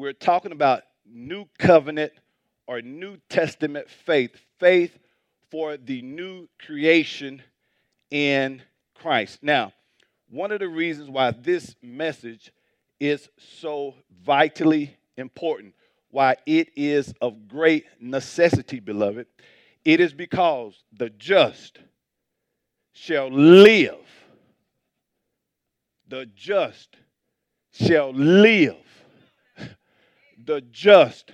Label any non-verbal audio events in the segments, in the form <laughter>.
we're talking about new covenant or New Testament faith, faith for the new creation in Christ. Now, one of the reasons why this message is so vitally important, why it is of great necessity, beloved, it is because the just shall live. The just shall live. The just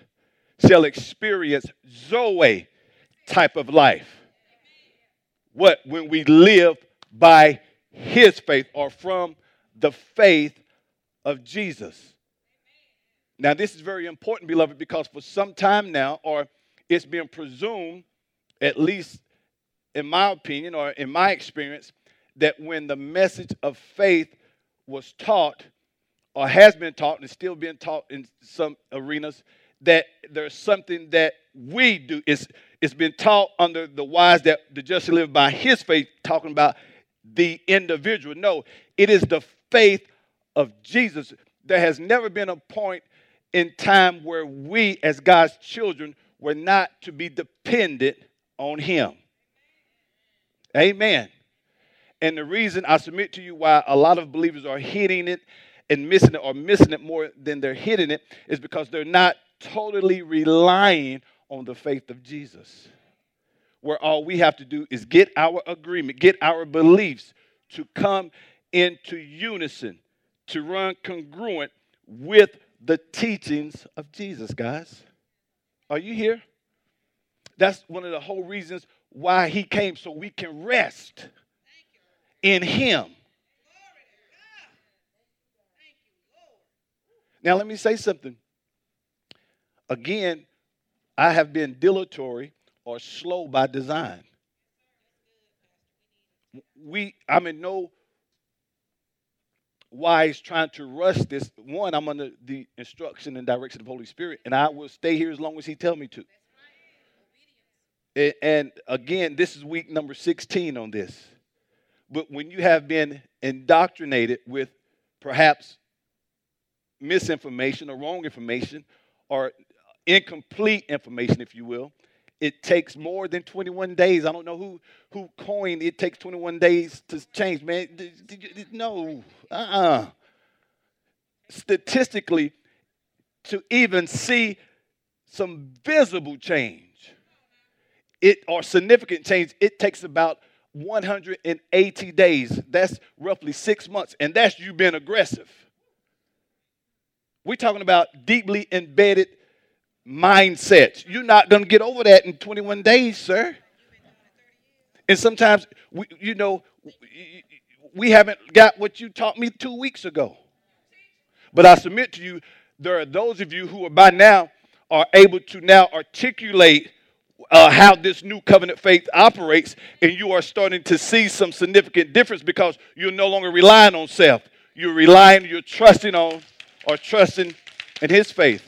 shall experience Zoe type of life. What? When we live by his faith or from the faith of Jesus. Now, this is very important, beloved, because for some time now, or it's been presumed, at least in my opinion or in my experience, that when the message of faith was taught or has been taught and still being taught in some arenas, that there's something that we do. It's, it's been taught under the wise that the just live by his faith, talking about the individual. No, it is the faith of Jesus. There has never been a point in time where we, as God's children, were not to be dependent on Him. Amen. And the reason I submit to you why a lot of believers are hitting it and missing it or missing it more than they're hitting it is because they're not totally relying on the faith of Jesus. Where all we have to do is get our agreement, get our beliefs to come into unison, to run congruent with the teachings of Jesus, guys. Are you here? That's one of the whole reasons why he came, so we can rest in him. Now, let me say something. Again, I have been dilatory or slow by design. We, I'm in no wise trying to rush this. One, I'm under the instruction and direction of the Holy Spirit, and I will stay here as long as He tell me to. And again, this is week number 16 on this. But when you have been indoctrinated with perhaps misinformation or wrong information or incomplete information, if you will. It takes more than 21 days. I don't know who who coined it takes 21 days to change, man. No, uh-uh. Statistically, to even see some visible change, it or significant change, it takes about 180 days. That's roughly six months, and that's you being aggressive. We're talking about deeply embedded mindsets. You're not going to get over that in 21 days, sir. And sometimes, we, you know, we haven't got what you taught me two weeks ago. But I submit to you, there are those of you who are by now are able to now articulate uh, how this new covenant faith operates, and you are starting to see some significant difference because you're no longer relying on self. You're relying, you're trusting on, or trusting in His faith.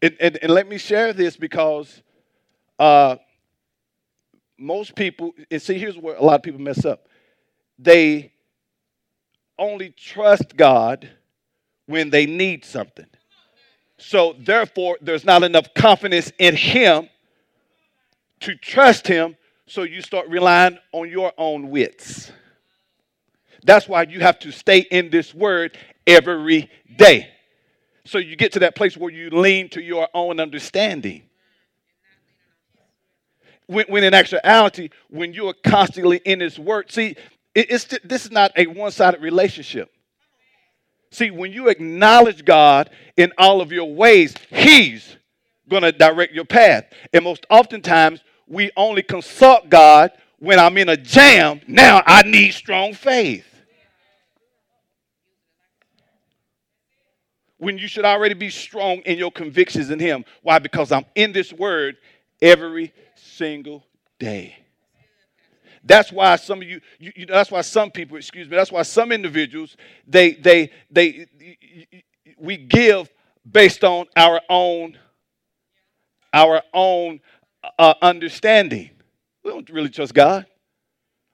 And, and, and let me share this because uh, most people, and see, here's where a lot of people mess up. They only trust God when they need something. So, therefore, there's not enough confidence in Him to trust Him, so you start relying on your own wits. That's why you have to stay in this word every day. So you get to that place where you lean to your own understanding. When, when in actuality, when you are constantly in His Word, see, it, it's this is not a one-sided relationship. See, when you acknowledge God in all of your ways, He's going to direct your path. And most oftentimes, we only consult God when I'm in a jam. Now I need strong faith. When you should already be strong in your convictions in Him. Why? Because I'm in this Word every single day. That's why some of you, you, you, that's why some people, excuse me, that's why some individuals, they, they, they, we give based on our own, our own uh, understanding. We don't really trust God.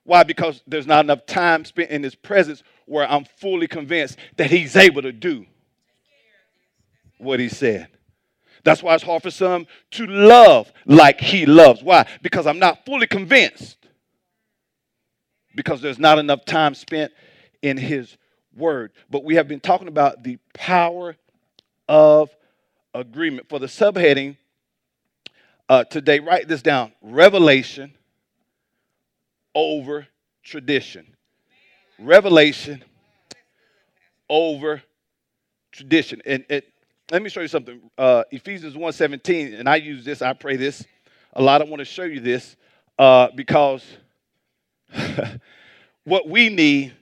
Why? Because there's not enough time spent in His presence where I'm fully convinced that He's able to do what he said. That's why it's hard for some to love like he loves. Why? Because I'm not fully convinced. Because there's not enough time spent in his word. But we have been talking about the power of agreement. For the subheading uh, today, write this down revelation over tradition. Revelation over tradition. And it, let me show you something. Uh, Ephesians 1.17, and I use this, I pray this a lot. I want to show you this uh, because <laughs> what we need,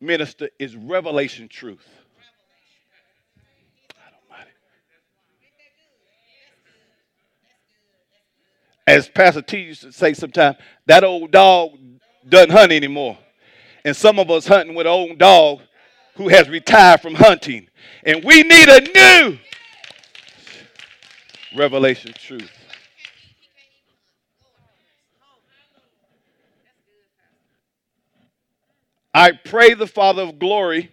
minister, is revelation truth. As Pastor T used to say sometimes, that old dog doesn't hunt anymore. And some of us hunting with an old dog who has retired from hunting. And we need a new revelation truth. I pray the Father of glory.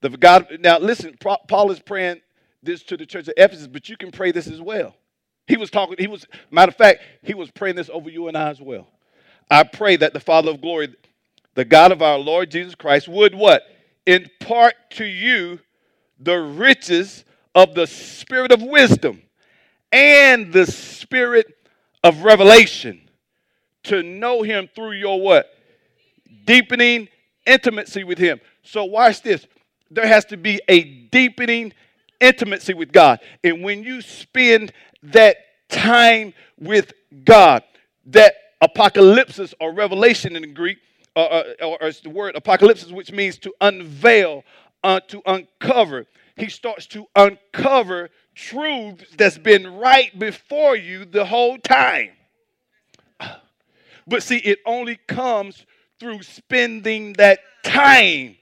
The God now listen, Paul is praying this to the church of Ephesus, but you can pray this as well. He was talking, he was, matter of fact, he was praying this over you and I as well. I pray that the Father of glory, the God of our Lord Jesus Christ, would what? Impart to you the riches of the spirit of wisdom and the spirit of revelation to know him through your what? Deepening intimacy with him. So watch this. There has to be a deepening intimacy with God. And when you spend that time with God, that apocalypsis or revelation in the Greek, uh, uh, or, or it's the word apocalypse, which means to unveil, uh, to uncover. He starts to uncover truths that's been right before you the whole time. But see, it only comes through spending that time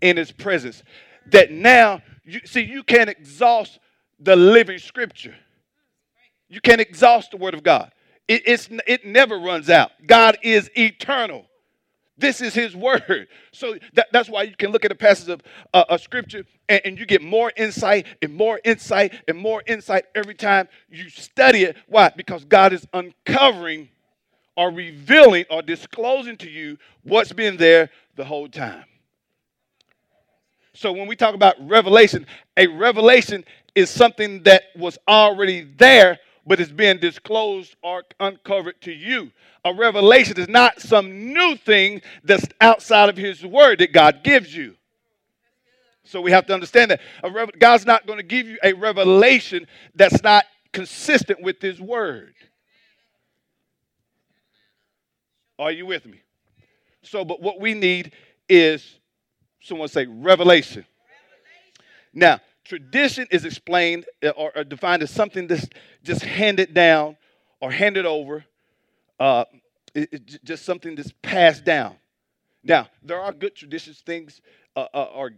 in His presence. That now, you see, you can't exhaust the living Scripture. You can't exhaust the Word of God. It, it's, it never runs out. God is eternal. This is his word. So that, that's why you can look at a passage of uh, a scripture and, and, you get more insight and more insight and more insight every time you study it. Why? Because God is uncovering or revealing or disclosing to you what's been there the whole time. So when we talk about revelation, a revelation is something that was already there, but it's being disclosed or uncovered to you. A revelation is not some new thing that's outside of His Word that God gives you. So we have to understand that rev- God's not going to give you a revelation that's not consistent with His Word. Are you with me? So, but what we need is someone say revelation. revelation. Now, tradition is explained uh, or, or, defined as something that's just handed down or handed over. Uh, it, it's just something that's passed down. Now, there are good traditions, things uh, uh, are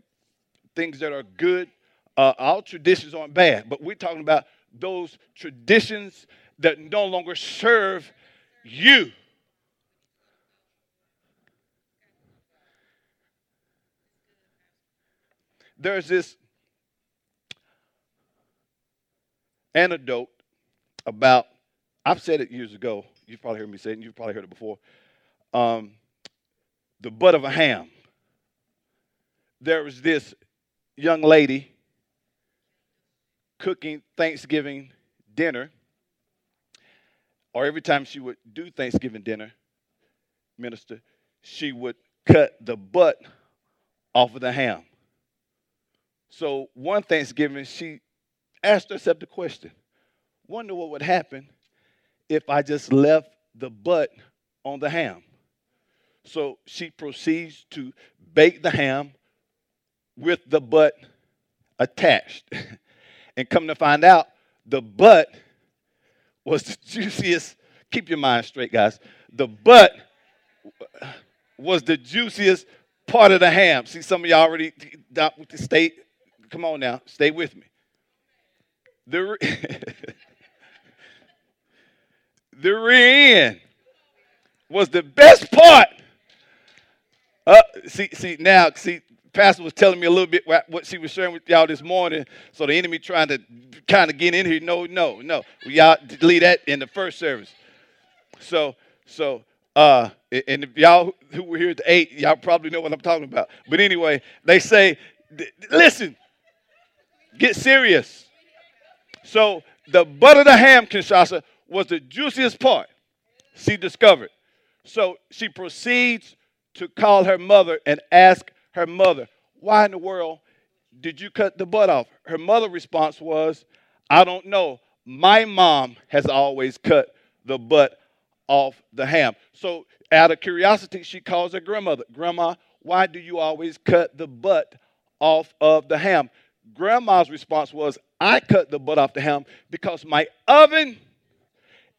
things that are good. Uh, all traditions aren't bad, but we're talking about those traditions that no longer serve you. There's this anecdote about, I've said it years ago. You've probably heard me say it, and you've probably heard it before. Um, the butt of a ham. There was this young lady cooking Thanksgiving dinner, or every time she would do Thanksgiving dinner, minister, she would cut the butt off of the ham. So one Thanksgiving, she asked herself the question wonder what would happen if I just left the butt on the ham. So she proceeds to bake the ham with the butt attached. <laughs> and come to find out, the butt was the <laughs> juiciest. Keep your mind straight, guys. The butt was the juiciest part of the ham. See, some of y'all already stay. Come on now, stay with me. The, <laughs> the rear end was the best part. Uh, see, see now, see, pastor was telling me a little bit what she was sharing with y'all this morning. So the enemy trying to kind of get in here. No, no, no. Y'all leave that in the first service. So, so, uh, and if y'all who were here at the eight, y'all probably know what I'm talking about. But anyway, they say, listen, get serious. So the butt of the ham, Kinshasa, was the juiciest part she discovered. So she proceeds to call her mother and ask her mother, Why in the world did you cut the butt off? Her mother response was, I don't know. My mom has always cut the butt off the ham. So, out of curiosity, she calls her grandmother, Grandma, why do you always cut the butt off of the ham? Grandma's response was, I cut the butt off the ham because my oven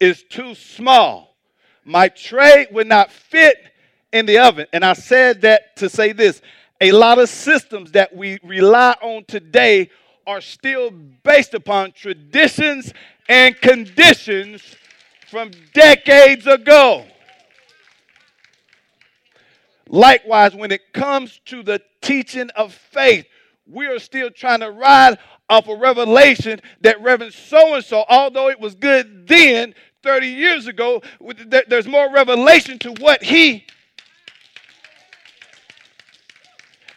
is too small. My tray would not fit in the oven. And I said that to say this a lot of systems that we rely on today are still based upon traditions and conditions from decades ago. Likewise, when it comes to the teaching of faith, we are still trying to ride off a revelation that Reverend so and so, although it was good then, 30 years ago, there's more revelation to what he.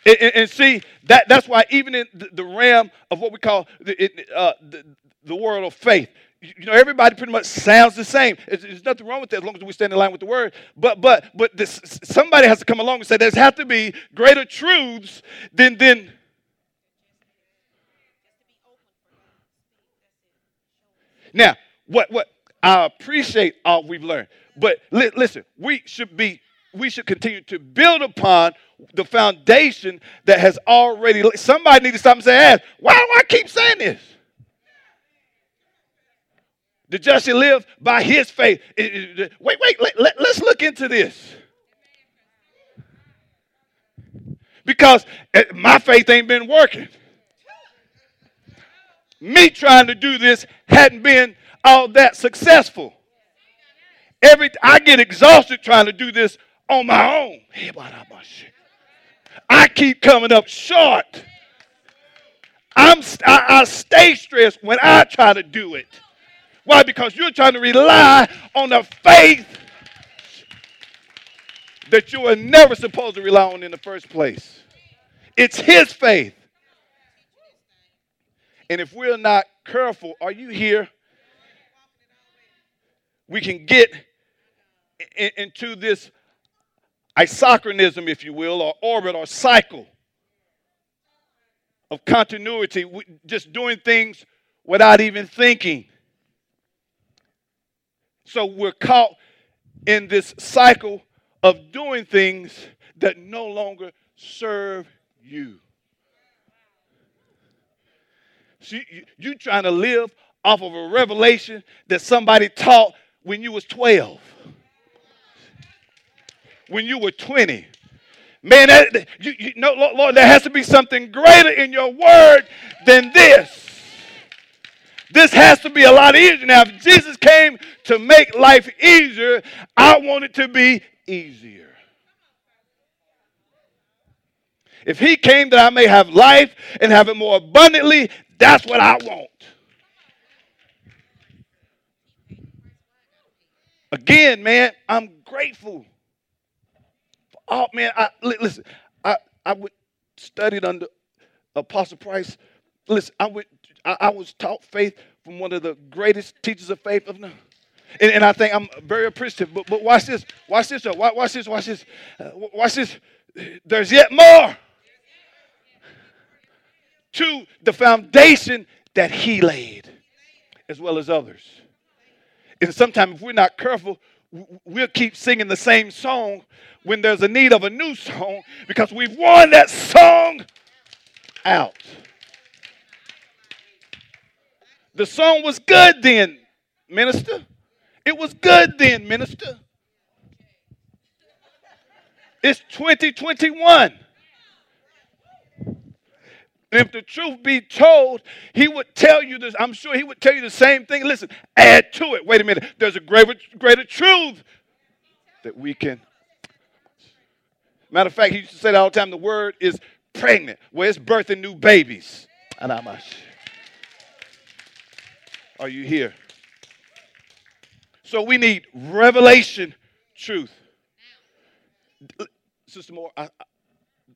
And, and see, that, that's why even in the, realm of what we call the, uh, the, the world of faith, you know, everybody pretty much sounds the same. There's, there's, nothing wrong with that as long as we stand in line with the word. But but but this, somebody has to come along and say there's have to be greater truths than than. Now, what what I appreciate all we've learned, but li- listen, we should be we should continue to build upon the foundation that has already. Somebody need to stop and say, "Ask, why do I keep saying this?" The just live by his faith. Wait, wait, let, let, let's look into this. Because eh, my faith ain't been working. Me trying to do this hadn't been all that successful. Every I get exhausted trying to do this on my own. I keep coming up short. I'm I, I stay stressed when I try to do it. Why? Because you're trying to rely on the faith that you were never supposed to rely on in the first place. It's His faith. And if we're not careful, are you here? We can get into this isochronism, if you will, or orbit or cycle of continuity, just doing things without even thinking. So we're caught in this cycle of doing things that no longer serve you. See, you, you trying to live off of a revelation that somebody taught when you was 12, when you were 20. Man, that, you, you, Lord, there has to be something greater in your word than this. This has to be a lot easier. Now, if Jesus came to make life easier, I want it to be easier. If he came that I may have life and have it more abundantly, that's what I want. Again, man, I'm grateful. Oh man, I listen, I, I studied under Apostle Price. Listen, I would I, I, was taught faith from one of the greatest teachers of faith of now. And, and I think I'm very appreciative. But, but watch this. Watch this. Watch, watch this. Watch this. Uh, watch this. There's yet more to the foundation that he laid, as well as others. And sometimes, if we're not careful, we'll keep singing the same song when there's a need of a new song because we've worn that song out. The song was good then, minister. It was good then, minister. It's 2021. And if the truth be told, he would tell you this. I'm sure he would tell you the same thing. Listen, add to it. Wait a minute. There's a greater, greater truth that we can. Matter of fact, he used to say that all the time the word is pregnant. Well, it's birthing new babies. And I'm Are you here? So we need revelation truth. Sister Moore, I, I,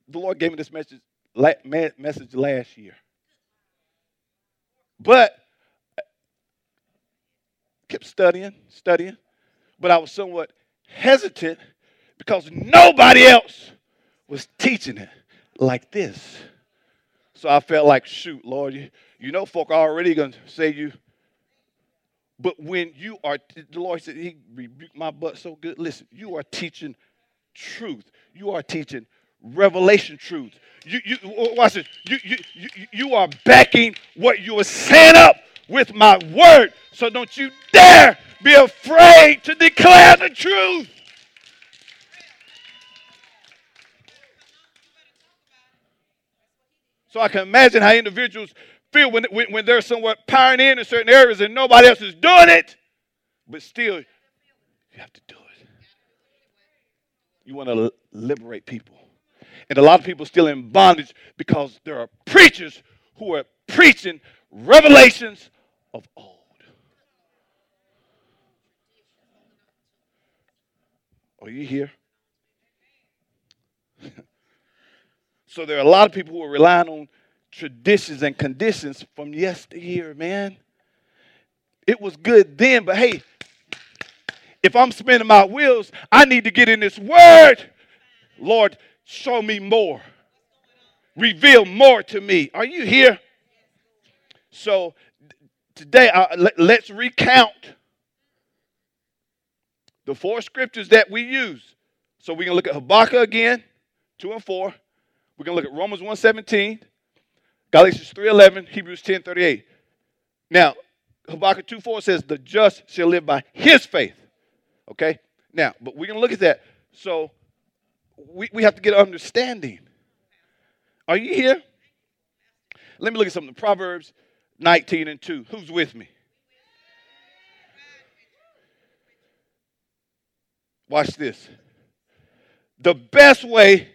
the Lord gave me this message, message last year. But kept studying, studying, but I was somewhat hesitant because nobody else was teaching it like this. So I felt like, shoot, Lord, you, you know folk are already going to say you. But when you are, the Lord said, He rebuked my butt so good. Listen, you are teaching truth. You are teaching revelation truth. You, you watch this. You, you, you, you are backing what you are saying up with my word. So don't you dare be afraid to declare the truth. So I can imagine how individuals feel when, when, when they're somewhat pioneering in certain areas and nobody else is doing it, but still, you have to do it. You want to liberate people. And a lot of people still in bondage because there are preachers who are preaching revelations of old. Are you here? <laughs> So there are a lot of people who are relying on traditions and conditions from yesteryear, man. It was good then, but hey, if I'm spinning my wheels, I need to get in this word. Lord, show me more. Reveal more to me. Are you here? So today, uh, let, let's recount the four scriptures that we use. So we're going to look at Habakkuk again, 2 and 4. We're going to look at Romans 1.17, Galatians 3.11, Hebrews 10.38. Now, Habakkuk 2.4 says, the just shall live by his faith. Okay? Now, but we're going to look at that. So we, we have to get understanding. Are you here? Let me look at something. Proverbs 19 and 2. Who's with me? Watch this. The best way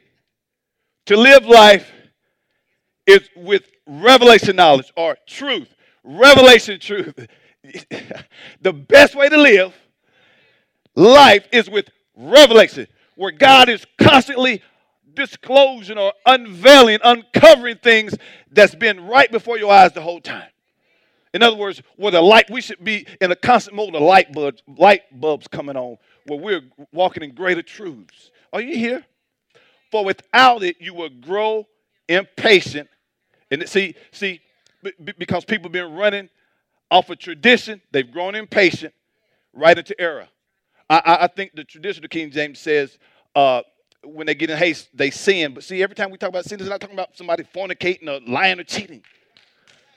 to live life is with revelation knowledge or truth. Revelation truth. <laughs> the best way to live life is with revelation, where God is constantly disclosing or unveiling, uncovering things that's been right before your eyes the whole time. In other words, where the light, we should be in a constant mode of light bulbs, light bulbs coming on, where we're walking in greater truths. Are you here? For without it, you will grow impatient. And see, see, because people have been running off of tradition, they've grown impatient right into error. I, I think the traditional King James says, uh, when they get in haste, they sin. But see, every time we talk about sin, it's not talking about somebody fornicating or lying or cheating.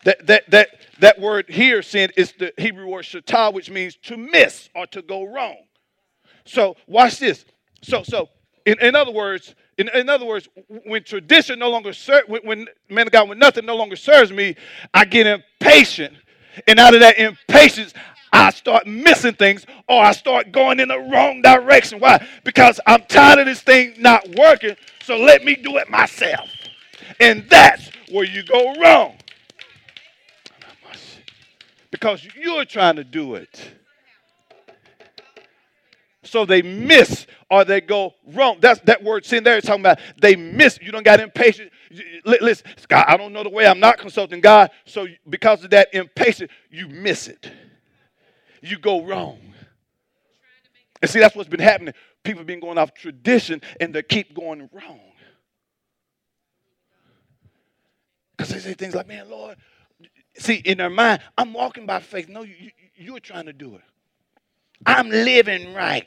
That, that, that, that word here, sin, is the Hebrew word shatah, which means to miss or to go wrong. So watch this. So, so in, in other words, in, in other words, when tradition no longer serves, when, when man of God, when nothing no longer serves me, I get impatient. And out of that impatience, I start missing things or I start going in the wrong direction. Why? Because I'm tired of this thing not working, so let me do it myself. And that's where you go wrong. Because you're trying to do it. So they miss or they go wrong. That's that word sin there is talking about they miss. You don't got impatient. Listen, God, I don't know the way. I'm not consulting God. So because of that impatience, you miss it. You go wrong. And see, that's what's been happening. People have been going off tradition and they keep going wrong. Because they say things like, man, Lord, see, in their mind, I'm walking by faith. No, you, you, you're trying to do it. I'm living right.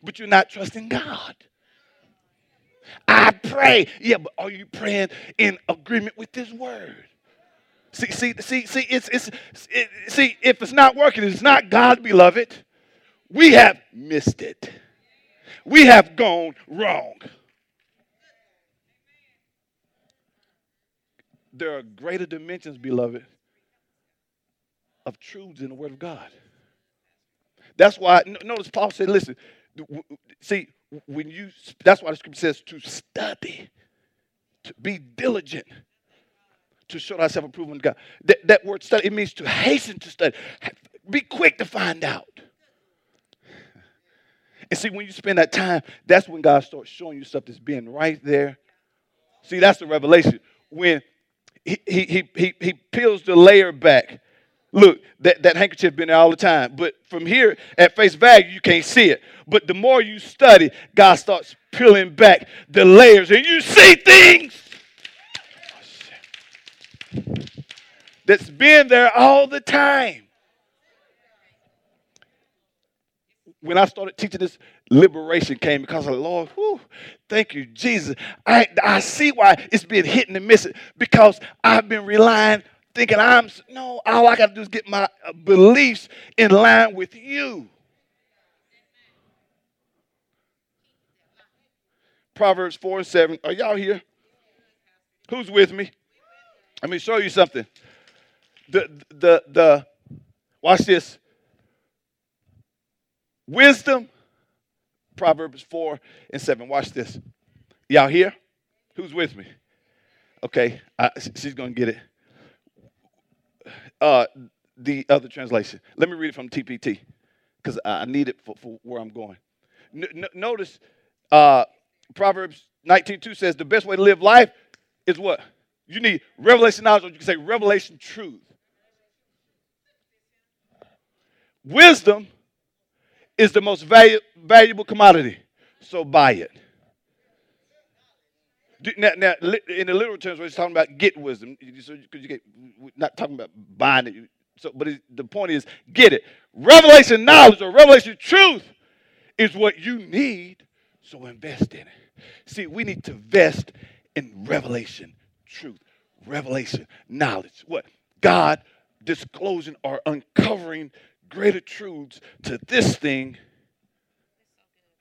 But you're not trusting God. I pray. Yeah, but are you praying in agreement with His word? See, see, see, see, it's, it's, it, see, if it's not working, it's not God, beloved. We have missed it. We have gone wrong. There are greater dimensions, beloved, of truths in the Word of God. That's why, notice Paul said, listen, see, when you, that's why the scripture says to study to be diligent to show thyself approved unto God. That, that word study, it means to hasten to study. Be quick to find out. And see, when you spend that time, that's when God starts showing you stuff that's being right there. See, that's the revelation. When he, he, he, he, peels the layer back. Look, that, that handkerchief been there all the time. But from here, at face value, you can't see it. But the more you study, God starts peeling back the layers and you see things that's been there all the time. When I started teaching this, liberation came because of the Lord. Whew, thank you, Jesus. I, I see why it's been hitting and missing because I've been relying, thinking I'm, no, all I got to do is get my uh, beliefs in line with you. Proverbs 4 and 7. Are y'all here? Who's with me? Let me show you something. The, the, the, watch this. Wisdom, Proverbs 4 and 7. Watch this. Y'all here? Who's with me? Okay, I, she's going to get it. Uh, the other translation. Let me read it from TPT because I need it for, for where I'm going. N- notice uh, Proverbs 19.2 says the best way to live life is what? You need revelation knowledge, or you can say revelation truth. Wisdom is the most valu- valuable commodity, so buy it. Now, now, in the literal terms, we're talking about get wisdom. So, because you get, we're not talking about buying it. So, but the point is, get it. Revelation knowledge or revelation truth is what you need. So invest in it. See, we need to invest in revelation truth, revelation, knowledge. What? God disclosing or uncovering greater truths to this thing.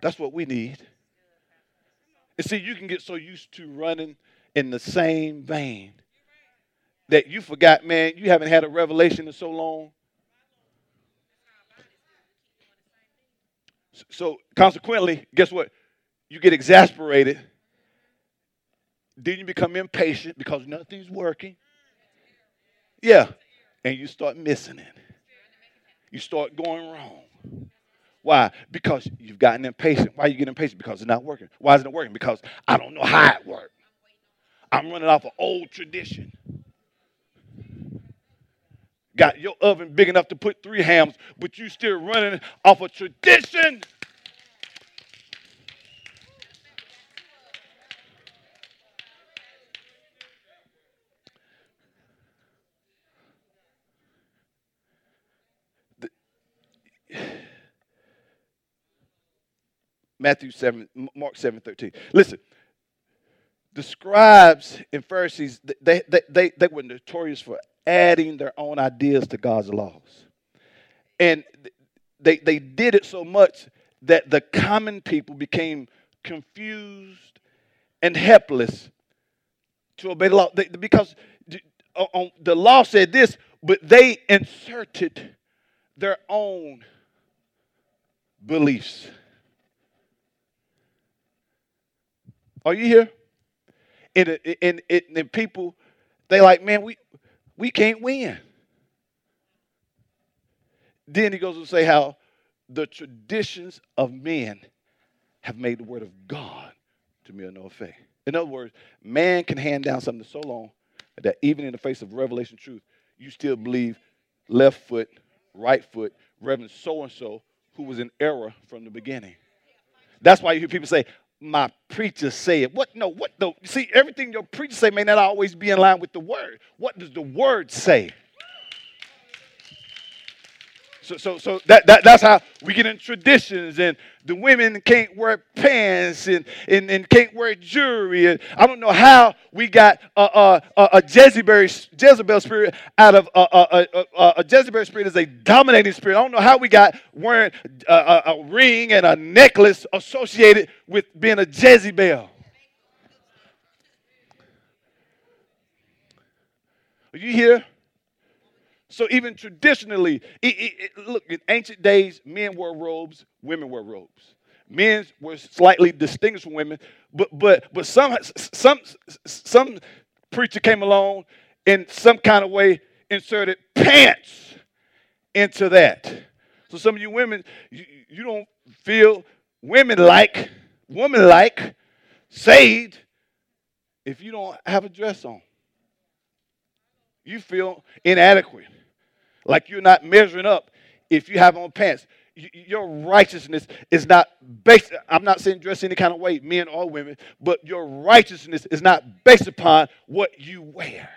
That's what we need. And see, you can get so used to running in the same vein that you forgot, man, you haven't had a revelation in so long. So, consequently, guess what? You get exasperated then you become impatient because nothing's working. Yeah. And you start missing it. You start going wrong. Why? Because you've gotten impatient. Why you getting impatient? Because it's not working. Why isn't it working? Because I don't know how it works. I'm running off of old tradition. Got your oven big enough to put three hams, but you still running off of tradition. Matthew 7, Mark 7 13. Listen, the scribes and Pharisees, they, they, they, they were notorious for adding their own ideas to God's laws. And they, they did it so much that the common people became confused and helpless to obey the law. They, because the law said this, but they inserted their own beliefs. Are you here? And, and, and, and people, they like, man, we, we can't win. Then he goes to say how the traditions of men have made the word of God to me of no effect. In other words, man can hand down something so long that even in the face of revelation truth, you still believe left foot, right foot, Reverend so and so, who was in error from the beginning. That's why you hear people say, my preacher say it. What? No, what the? See, everything your preacher say may not always be in line with the word. What does the word say? So, so, so that, that, that's how we get in traditions, and the women can't wear pants and, and, and can't wear jewelry. And I don't know how we got a, a, a, a Jezebel, Jezebel spirit out of a, a, a, a Jezebel spirit is a dominating spirit. I don't know how we got wearing a, a, a ring and a necklace associated with being a Jezebel. Are you here? So even traditionally, it, it, it, look, in ancient days, men wore robes, women wore robes. Men were slightly distinguished from women, but but but some some some preacher came along in some kind of way inserted pants into that. So some of you women, you, you don't feel women like, woman like, saved if you don't have a dress on. You feel inadequate, like you're not measuring up if you have on pants. Your righteousness is not based, I'm not saying dress any kind of way, men or women, but your righteousness is not based upon what you wear.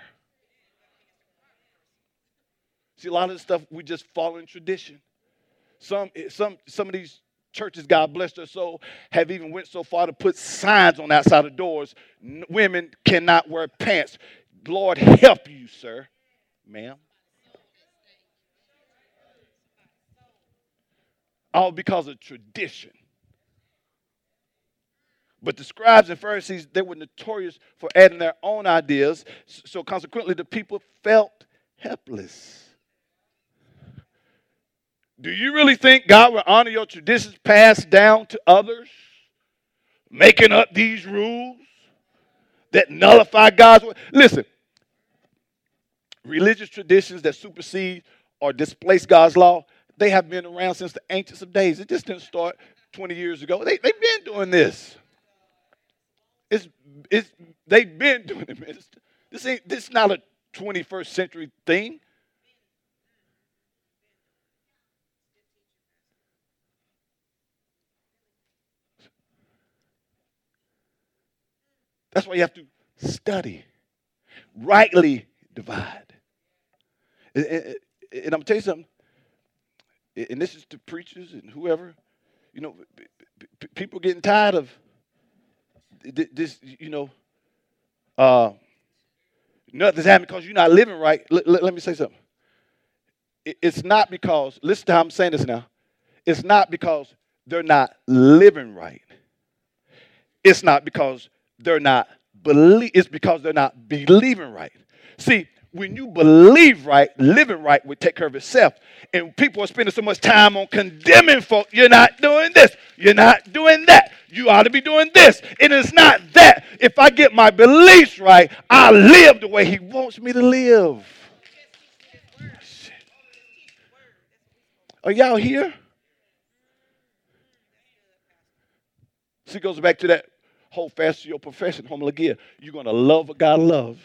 See, a lot of this stuff we just follow in tradition. Some, eh, some, some of these churches, God bless their soul, have even went so far to put signs on outside of doors. Women cannot wear pants. Lord help you, sir, ma'am. All because of tradition. But the scribes and Pharisees, they were notorious for adding their own ideas. So consequently, the people felt helpless. Do you really think God will honor your traditions passed down to others? Making up these rules that nullify God's word? Listen, religious traditions that supersede or displace God's law, they have been around since the ancients of days. It just didn't start 20 years ago. They, they've been doing this. It's, it's, they've been <laughs> doing it. This ain't this is not a 21st century thing. That's why you have to study, rightly divide. And, and, and I'm to tell you something, and this is to preachers and whoever, you know, people getting tired of this, you know, uh, nothing's happening because you're not living right. Let, let, let me say something. It's not because, listen to how I'm saying this now. It's not because they're not living right. It's not because they're not believe it's because they're not believing right. See, when you believe right, living right will take care of itself. And people are spending so much time on condemning folk. You're not doing this. You're not doing that. You ought to be doing this. And it's not that. If I get my beliefs right, I live the way he wants me to live. Are y'all here? See, it goes back to that hold fast to your profession, homologia. You're going to love what God loves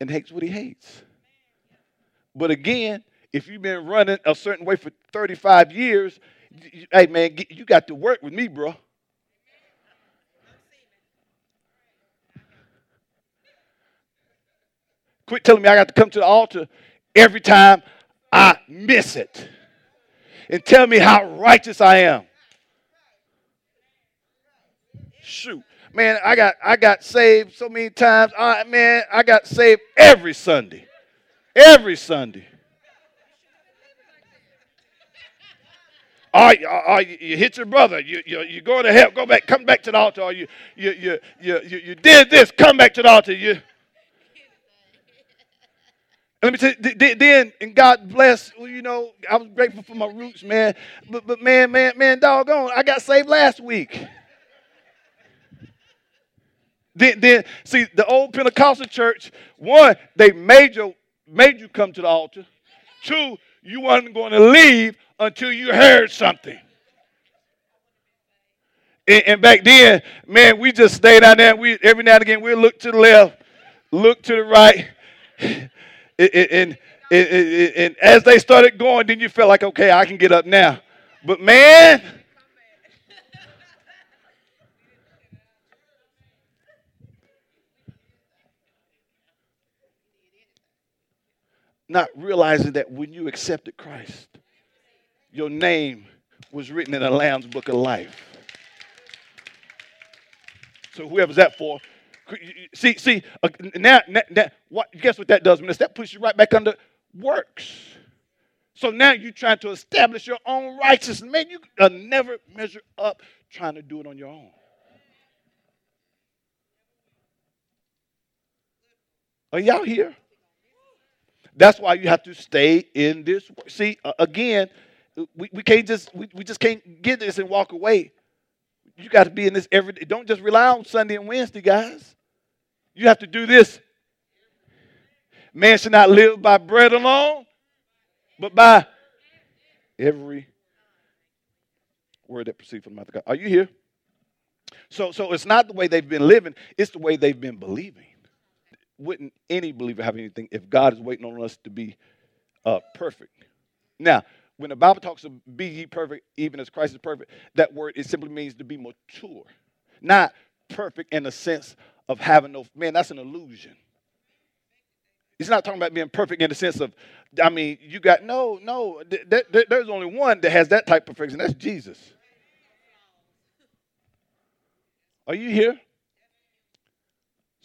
and hates what he hates. But again, if you've been running a certain way for 35 years, hey man, you got to work with me, bro. Quit telling me I got to come to the altar every time I miss it. And tell me how righteous I am. Shoot. Man, I got I got saved so many times. I, man, I got saved every Sunday. Every Sunday. Or, or, you hit your brother, you, you, you go to hell, go back, come back to the altar, you, you, you, you, you, you did this, come back to the altar. You, let me tell you, then, and God bless, you know, I was grateful for my roots, man. But, but man, man, man, doggone, I got saved last week. Then, then see the old Pentecostal church, one, they made you made you come to the altar. Two, you weren't going to leave until you heard something. And, and back then, man, we just stayed out there. We every now and again we look to the left, look to the right, <laughs> and, and, and, and as they started going, then you felt like, okay, I can get up now. But man, not realizing that when you accepted Christ, your name was written in the Lamb's book of life. So whoever's that for, see, see, uh, now, now, now, what, guess what that does, minister? That puts you right back under works. So now you're trying to establish your own righteousness. Man, you uh, never measure up trying to do it on your own. Are y'all here? That's why you have to stay in this. See, again, we, we can't just we, we just can't get this and walk away. You got to be in this every day. Don't just rely on Sunday and Wednesday, guys. You have to do this. Man should not live by bread alone, but by every word that proceeds from the mouth of God. Are you here? So, so it's not the way they've been living, it's the way they've been believing. Wouldn't any believer have anything if God is waiting on us to be uh, perfect? Now, when the Bible talks of be ye perfect, even as Christ is perfect, that word it simply means to be mature, not perfect in the sense of having no man. That's an illusion. He's not talking about being perfect in the sense of, I mean, you got no, no. Th- th- there's only one that has that type of perfection. That's Jesus. Are you here?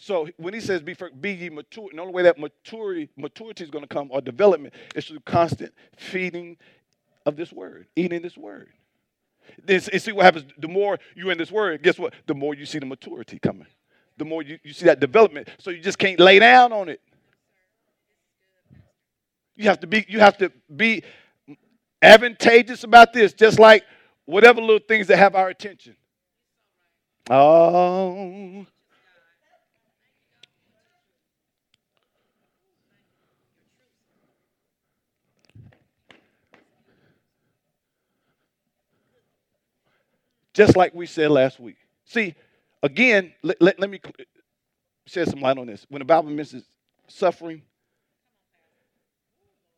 So when he says be, be ye mature, the only way that maturity, maturity is going to come or development is through constant feeding of this word, eating this word. This, and see what happens. The more you're in this word, guess what? The more you see the maturity coming. The more you, you see that development. So you just can't lay down on it. You have to be, you have to be advantageous about this, just like whatever little things that have our attention. Oh. Just like we said last week. See, again, let, let, let me shed some light on this. When the Bible mentions suffering,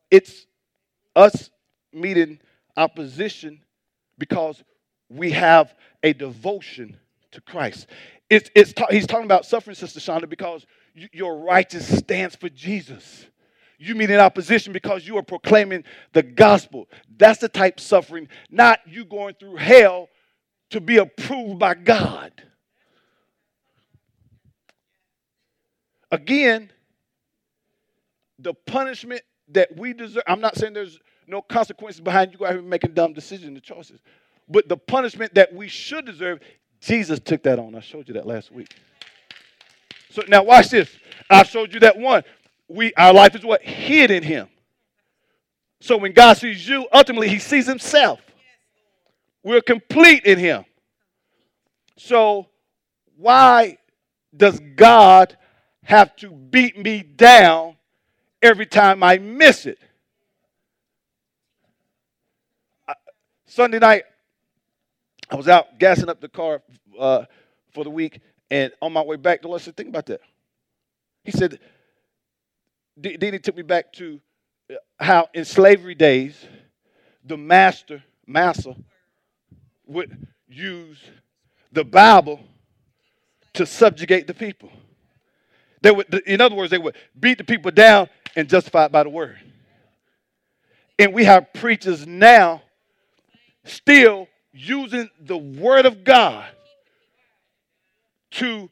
it's us meeting opposition because we have a devotion to Christ. It's, it's ta- he's talking about suffering, Sister Shonda, because you, your righteous stands for Jesus. You meet in opposition because you are proclaiming the gospel. That's the type suffering, not you going through hell to be approved by God. Again, the punishment that we deserve, I'm not saying there's no consequences behind you out here making dumb decisions and choices, but the punishment that we should deserve, Jesus took that on. I showed you that last week. So now watch this. I showed you that one. We our life is what? Hid in him. So when God sees you, ultimately he sees himself. We're complete in Him. So, why does God have to beat me down every time I miss it? Sunday night, I was out gassing up the car uh, for the week, and on my way back, the Lord said, Think about that. He said, then he took me back to uh, how in slavery days, the master, massa, would use the Bible to subjugate the people. They would, in other words, they would beat the people down and justify it by the word. And we have preachers now still using the word of God to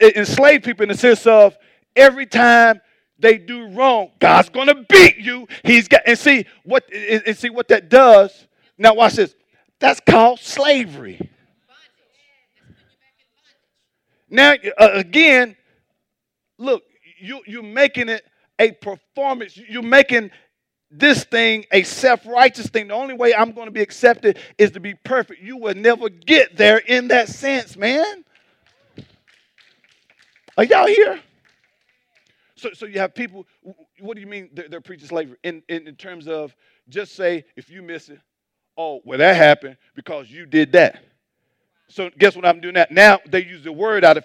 enslave people in the sense of every time they do wrong, God's going to beat you. He's got and see what and see what that does. Now watch this. That's called slavery. Now, uh, again, look, you, you're making it a performance. You're making this thing a self righteous thing. The only way I'm going to be accepted is to be perfect. You will never get there in that sense, man. Are y'all here? So, so you have people, what do you mean they're, they're preaching slavery? In, in, in terms of just say, if you miss it, oh, well, that happened because you did that. So guess what I'm doing now? Now they use the word out of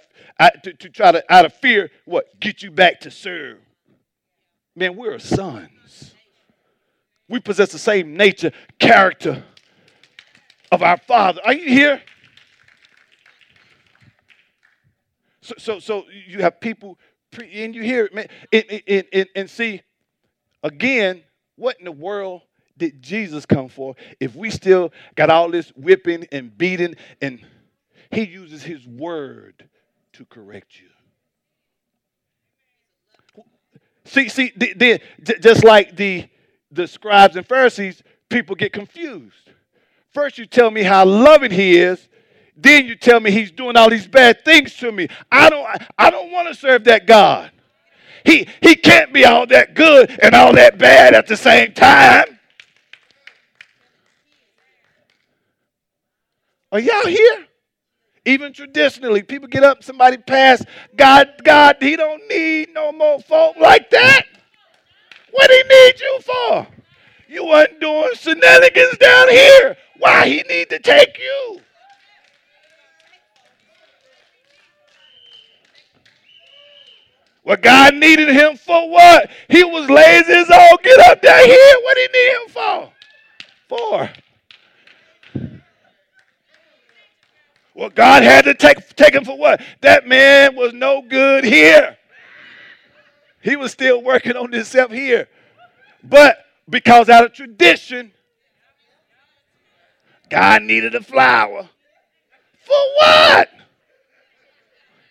to, to try to out of fear, what get you back to serve. Man, we're sons. We possess the same nature, character of our Father. Are you here? So, so, so you have people, and you hear it, man, and, and, and, and see, again, what in the world did Jesus come for if we still got all this whipping and beating and he uses his word to correct you. See, see, just like the, the scribes and Pharisees, people get confused. First, you tell me how loving he is, then you tell me he's doing all these bad things to me. I don't, I don't want to serve that God. He, he can't be all that good and all that bad at the same time. Are y'all here? Even traditionally, people get up, somebody pass, God, God, he don't need no more folk like that. What he need you for? You wasn't doing shenanigans down here. Why he need to take you? What God needed him for what? He was lazy as all get up down here. What he need him for? For. Well, God had to take, take him for what? That man was no good here. He was still working on himself here. But because out of tradition, God needed a flower. For what?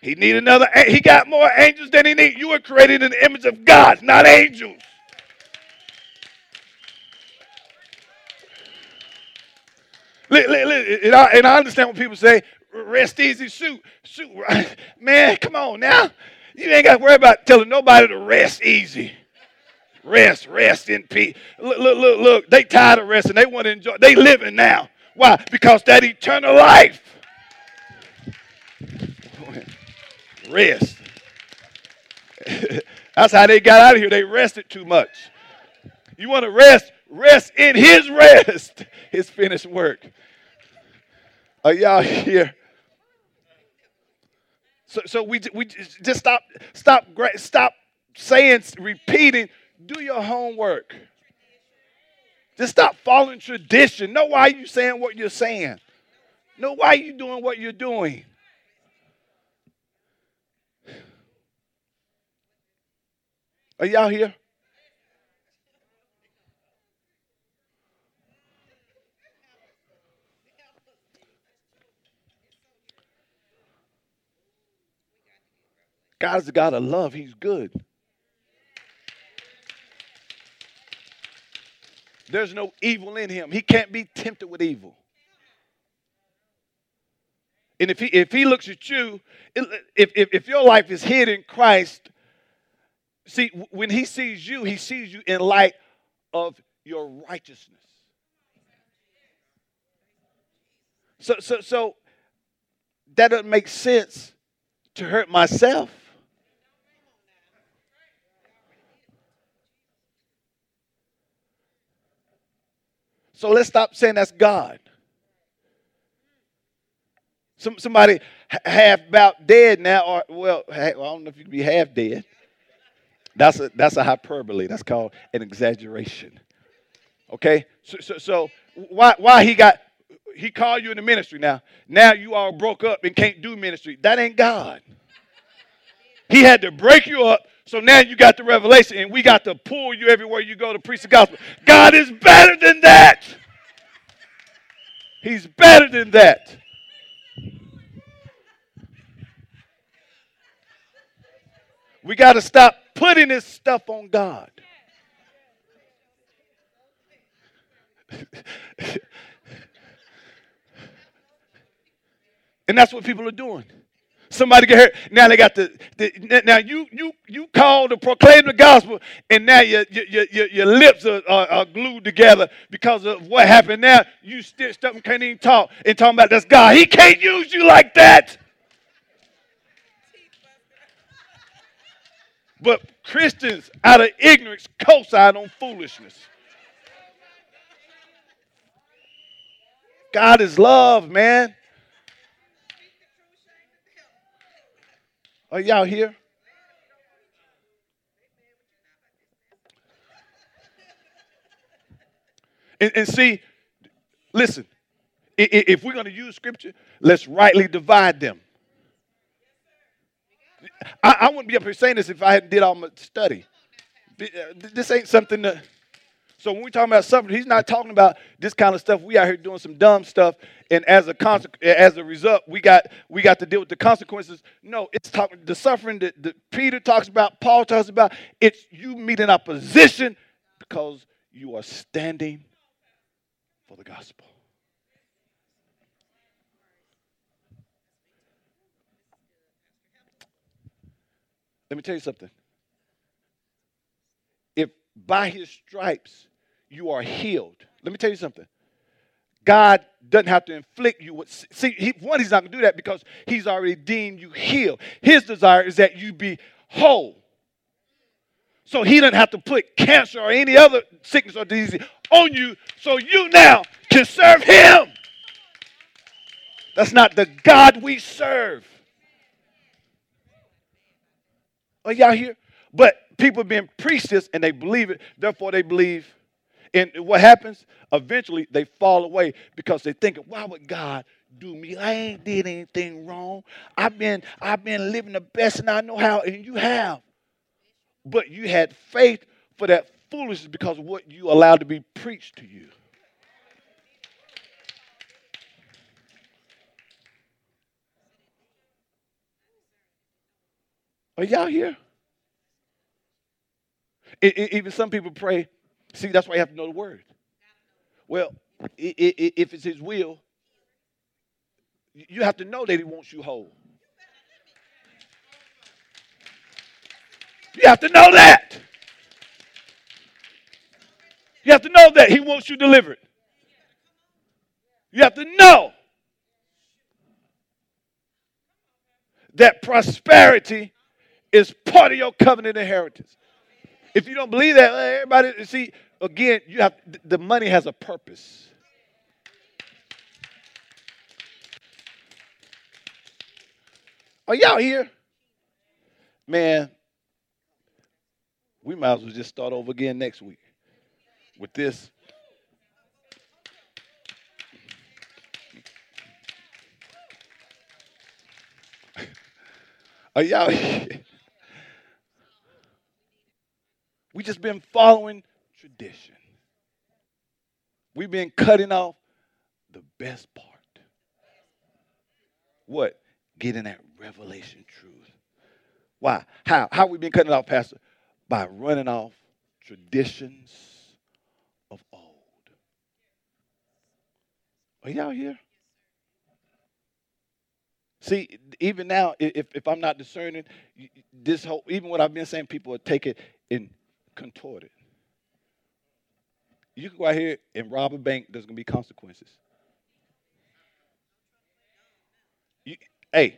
He need another. He got more angels than he need. You were created in the image of God, not angels. And I understand what people say. Rest easy, shoot, shoot. <laughs> Man, come on now. You ain't got to worry about telling nobody to rest easy. Rest, rest in peace. Look, look, look, look. They tired of resting. They want to enjoy. They living now. Why? Because that eternal life. <laughs> Rest. <laughs> That's how they got out of here. They rested too much. You want to rest? Rest in His rest, <laughs> His finished work. Are y'all here? So, so we, we just stop, stop, stop saying, repeating. Do your homework. Just stop following tradition. Know why you saying what you're saying. Know why you doing what you're doing. Are y'all here? God's a God of love. He's good. There's no evil in him. He can't be tempted with evil. And if he, if he looks at you, if, if, if your life is hid in Christ, see, when he sees you, he sees you in light of your righteousness. So, so, so that doesn't make sense to hurt myself. So let's stop saying that's God. Some, somebody half about dead now, or well, I don't know if you can be half dead. That's a that's a hyperbole. That's called an exaggeration. Okay, so so, so why why he got he called you in the ministry now? Now you all broke up and can't do ministry. That ain't God. He had to break you up so now you got the revelation, and we got to pull you everywhere you go to preach the gospel. God is better than that. He's better than that. We got to stop putting this stuff on God. <laughs> and that's what people are doing. Somebody get hurt. Now they got the, the now you you you call to proclaim the gospel, and now your your your, your lips are, are, are, glued together because of what happened. Now you stitched up and can't even talk and talking about that's God. He can't use you like that. But Christians, out of ignorance, co-sign on foolishness. God is love, man. Are y'all here? And, and see, listen, if we're going to use scripture, let's rightly divide them. I, I, wouldn't be up here saying this if I hadn't did all my study. This ain't something that so when we talking about suffering, he's not talking about this kind of stuff. We out here doing some dumb stuff, and as a consequence, as a result, we got we got to deal with the consequences. No, it's talking the suffering that, that Peter talks about, Paul talks about. It's you meeting opposition because you are standing for the gospel. Let me tell you something. If by his stripes you are healed. Let me tell you something. God doesn't have to inflict you with. See, he, one, he's not going to do that because he's already deemed you healed. His desire is that you be whole. So he doesn't have to put cancer or any other sickness or disease on you so you now can serve him. That's not the God we serve. Are y'all here? But people being preached and they believe it, therefore they believe. And what happens? Eventually they fall away because they think, why would God do me? I ain't did anything wrong. I've been I've been living the best and I know how, and you have. But you had faith for that foolishness because of what you allowed to be preached to you. Are y'all here? It, it, even some people pray. See, that's why you have to know the word. Well, if it's his will, you have to know that he wants you whole. You have to know that. You have to know that he wants you delivered. You have to know that prosperity is part of your covenant inheritance. If you don't believe that, everybody see again, you have the money has a purpose. Are y'all here? Man, we might as well just start over again next week with this. <laughs> Are y'all <laughs> here? We just been following tradition. We've been cutting off the best part. What? Getting that revelation truth. Why? How? How we been cutting off, Pastor? By running off traditions of old. Are y'all here? See, even now, if, if I'm not discerning, this whole, even what I've been saying, people take it in contorted. You can go out here and rob a bank, there's going to be consequences. You, hey,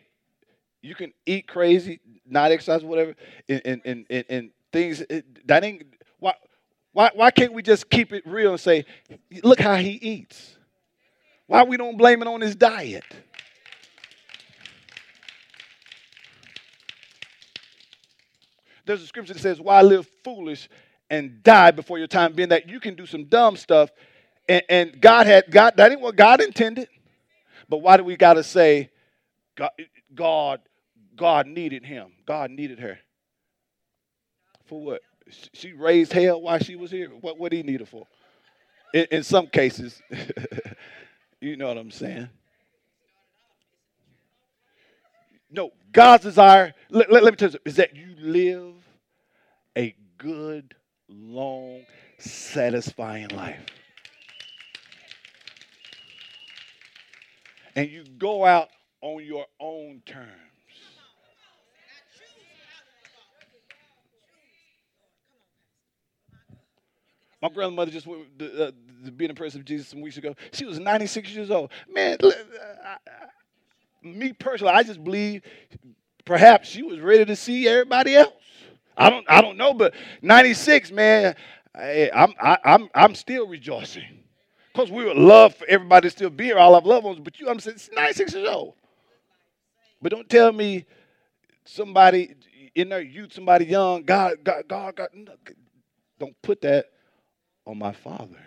you can eat crazy, not exercise, whatever, and, and, and, and things that ain't why, why, why can't we just keep it real and say, look how he eats? Why we don't blame it on his diet? There's a scripture that says, Why live foolish and die before your time, being that you can do some dumb stuff. And, and God had God, that ain't what God intended. But why do we gotta say God, God, God needed him? God needed her. For what? She raised hell while she was here. What what he needed her for? In, in some cases, <laughs> you know what I'm saying. No, God's desire, let, let, let me tell you, is that you live a good, long, satisfying life. And you go out on your own terms. My grandmother just went to, uh, to be in the presence of Jesus some weeks ago. She was 96 years old. Man, I, me personally, I just believe perhaps she was ready to see everybody else. I don't, I don't know, but 96, man, I, I'm, I, I'm, I'm still rejoicing. Because we would love for everybody to still be here, all our loved ones, but you, I'm saying, it's 96 years old. But don't tell me somebody in their youth, somebody young, God, God, God, God, don't put that on my father.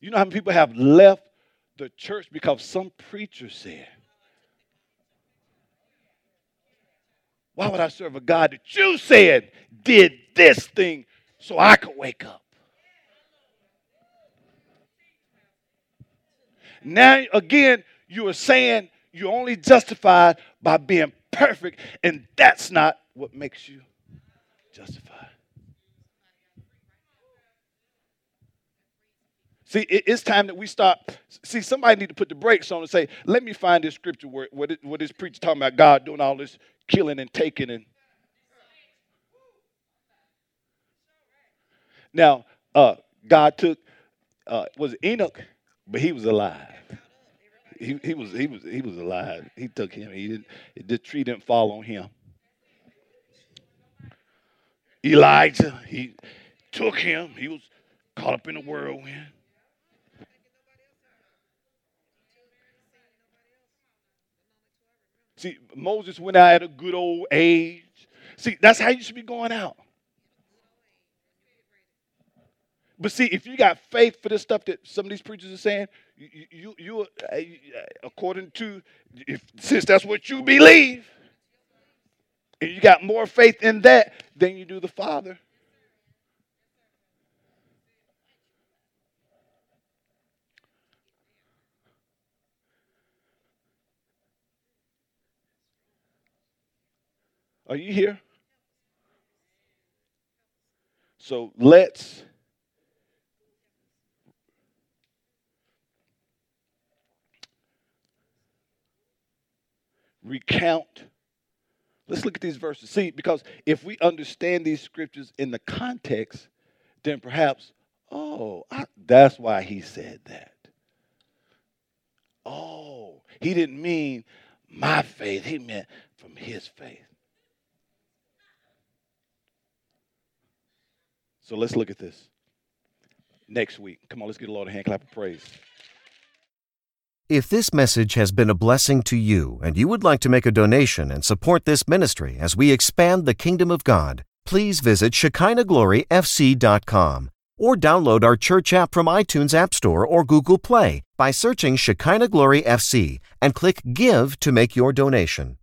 You know how many people have left the church because some preacher said, Why would I serve a God that you said did this thing so I could wake up? Now, again, you are saying you're only justified by being perfect, and that's not what makes you justified. See, it's time that we stop. See, somebody need to put the brakes on and say, let me find this scripture where, where, this, where this preacher talking about God doing all this killing and taking and. Now, uh, God took uh, was Enoch, but he was alive. He, he was he was he was alive. He took him. He didn't. The tree didn't fall on him. Elijah, he took him. He was caught up in the whirlwind. See, Moses went out at a good old age. See, that's how you should be going out. But see, if you got faith for the stuff that some of these preachers are saying, you, you, you uh, according to, if since that's what you believe, and you got more faith in that than you do the Father. Are you here? So let's recount. Let's look at these verses. See, because if we understand these scriptures in the context, then perhaps, oh, I, that's why he said that. Oh, he didn't mean my faith, he meant from his faith. So let's look at this next week. Come on, let's get a Lord a hand clap of praise. If this message has been a blessing to you and you would like to make a donation and support this ministry as we expand the kingdom of God, please visit ShekinahGloryFC.com or download our church app from iTunes App Store or Google Play by searching Shekinah Glory FC and click Give to make your donation.